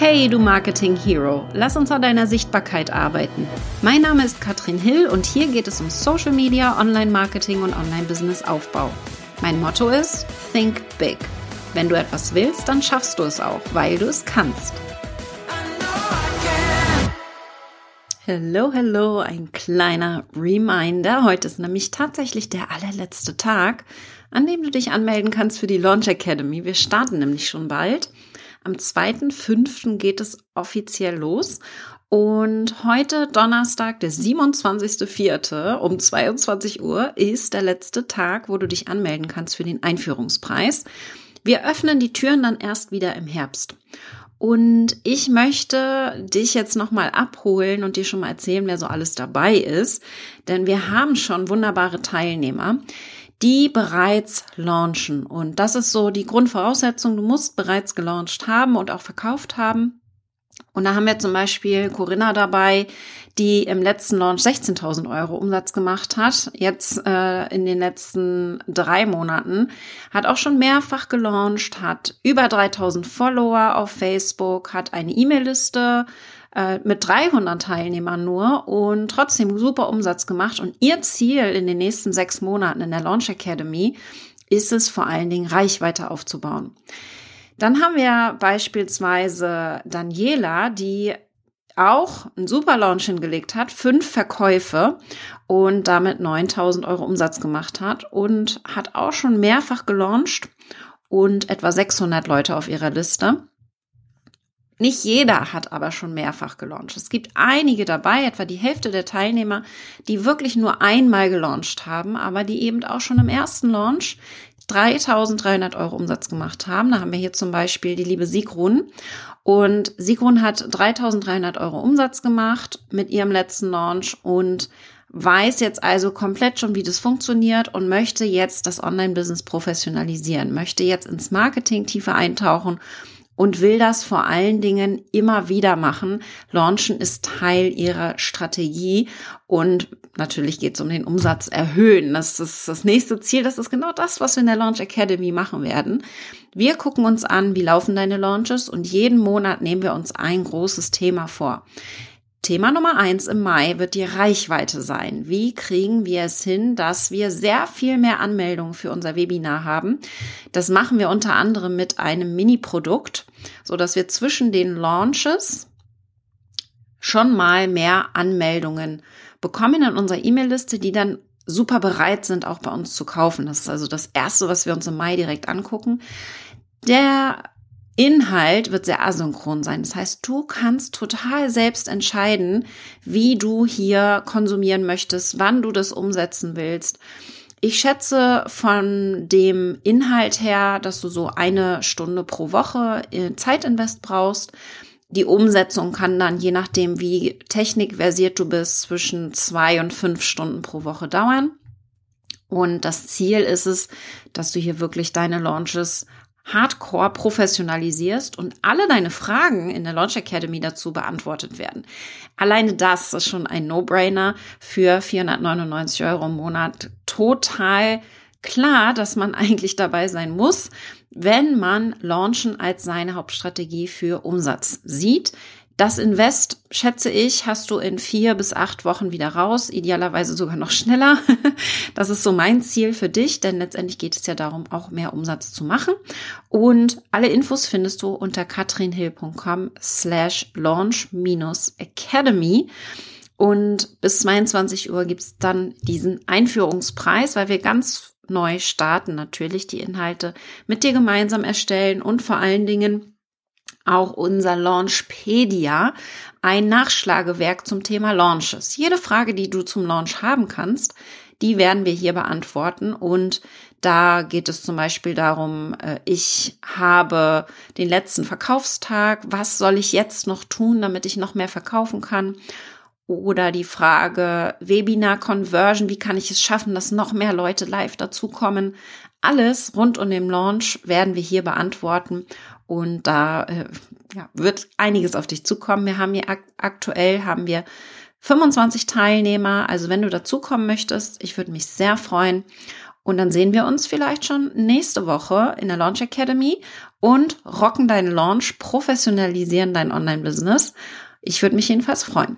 Hey, du Marketing Hero, lass uns an deiner Sichtbarkeit arbeiten. Mein Name ist Katrin Hill und hier geht es um Social Media, Online-Marketing und Online-Business-Aufbau. Mein Motto ist Think Big. Wenn du etwas willst, dann schaffst du es auch, weil du es kannst. Hallo, hallo, ein kleiner Reminder. Heute ist nämlich tatsächlich der allerletzte Tag, an dem du dich anmelden kannst für die Launch Academy. Wir starten nämlich schon bald. Am 2.5. geht es offiziell los. Und heute, Donnerstag, der 27.04. um 22 Uhr, ist der letzte Tag, wo du dich anmelden kannst für den Einführungspreis. Wir öffnen die Türen dann erst wieder im Herbst. Und ich möchte dich jetzt nochmal abholen und dir schon mal erzählen, wer so alles dabei ist. Denn wir haben schon wunderbare Teilnehmer die bereits launchen. Und das ist so die Grundvoraussetzung. Du musst bereits gelauncht haben und auch verkauft haben. Und da haben wir zum Beispiel Corinna dabei, die im letzten Launch 16.000 Euro Umsatz gemacht hat. Jetzt äh, in den letzten drei Monaten hat auch schon mehrfach gelauncht, hat über 3.000 Follower auf Facebook, hat eine E-Mail-Liste, äh, mit 300 Teilnehmern nur und trotzdem super Umsatz gemacht. Und ihr Ziel in den nächsten sechs Monaten in der Launch Academy ist es vor allen Dingen, Reichweite aufzubauen. Dann haben wir beispielsweise Daniela, die auch einen super Launch hingelegt hat, fünf Verkäufe und damit 9000 Euro Umsatz gemacht hat und hat auch schon mehrfach gelauncht und etwa 600 Leute auf ihrer Liste. Nicht jeder hat aber schon mehrfach gelauncht. Es gibt einige dabei, etwa die Hälfte der Teilnehmer, die wirklich nur einmal gelauncht haben, aber die eben auch schon im ersten Launch 3300 Euro Umsatz gemacht haben. Da haben wir hier zum Beispiel die liebe Sigrun. Und Sigrun hat 3300 Euro Umsatz gemacht mit ihrem letzten Launch und weiß jetzt also komplett schon, wie das funktioniert und möchte jetzt das Online-Business professionalisieren, möchte jetzt ins Marketing tiefer eintauchen und will das vor allen Dingen immer wieder machen. Launchen ist Teil ihrer Strategie und natürlich geht es um den Umsatz erhöhen. Das ist das nächste Ziel. Das ist genau das, was wir in der Launch Academy machen werden. Wir gucken uns an, wie laufen deine Launches und jeden Monat nehmen wir uns ein großes Thema vor. Thema Nummer eins im Mai wird die Reichweite sein. Wie kriegen wir es hin, dass wir sehr viel mehr Anmeldungen für unser Webinar haben? Das machen wir unter anderem mit einem Mini-Produkt, so dass wir zwischen den Launches schon mal mehr Anmeldungen bekommen in unserer E-Mail-Liste, die dann super bereit sind, auch bei uns zu kaufen. Das ist also das erste, was wir uns im Mai direkt angucken. Der Inhalt wird sehr asynchron sein. Das heißt, du kannst total selbst entscheiden, wie du hier konsumieren möchtest, wann du das umsetzen willst. Ich schätze von dem Inhalt her, dass du so eine Stunde pro Woche Zeitinvest brauchst. Die Umsetzung kann dann, je nachdem, wie technikversiert du bist, zwischen zwei und fünf Stunden pro Woche dauern. Und das Ziel ist es, dass du hier wirklich deine Launches hardcore professionalisierst und alle deine Fragen in der Launch Academy dazu beantwortet werden. Alleine das ist schon ein No-Brainer für 499 Euro im Monat. Total klar, dass man eigentlich dabei sein muss, wenn man Launchen als seine Hauptstrategie für Umsatz sieht. Das Invest, schätze ich, hast du in vier bis acht Wochen wieder raus, idealerweise sogar noch schneller. Das ist so mein Ziel für dich, denn letztendlich geht es ja darum, auch mehr Umsatz zu machen. Und alle Infos findest du unter katrinhill.com slash launch minus academy. Und bis 22 Uhr gibt's dann diesen Einführungspreis, weil wir ganz neu starten, natürlich die Inhalte mit dir gemeinsam erstellen und vor allen Dingen auch unser Launchpedia, ein Nachschlagewerk zum Thema Launches. Jede Frage, die du zum Launch haben kannst, die werden wir hier beantworten und da geht es zum Beispiel darum, äh, ich habe den letzten Verkaufstag, was soll ich jetzt noch tun, damit ich noch mehr verkaufen kann? Oder die Frage Webinar Conversion, wie kann ich es schaffen, dass noch mehr Leute live dazukommen? Alles rund um den Launch werden wir hier beantworten und da äh, ja, wird einiges auf dich zukommen. Wir haben hier ak aktuell haben wir 25 Teilnehmer. Also wenn du dazukommen möchtest, ich würde mich sehr freuen. Und dann sehen wir uns vielleicht schon nächste Woche in der Launch Academy und rocken deinen Launch, professionalisieren dein Online-Business. Ich würde mich jedenfalls freuen.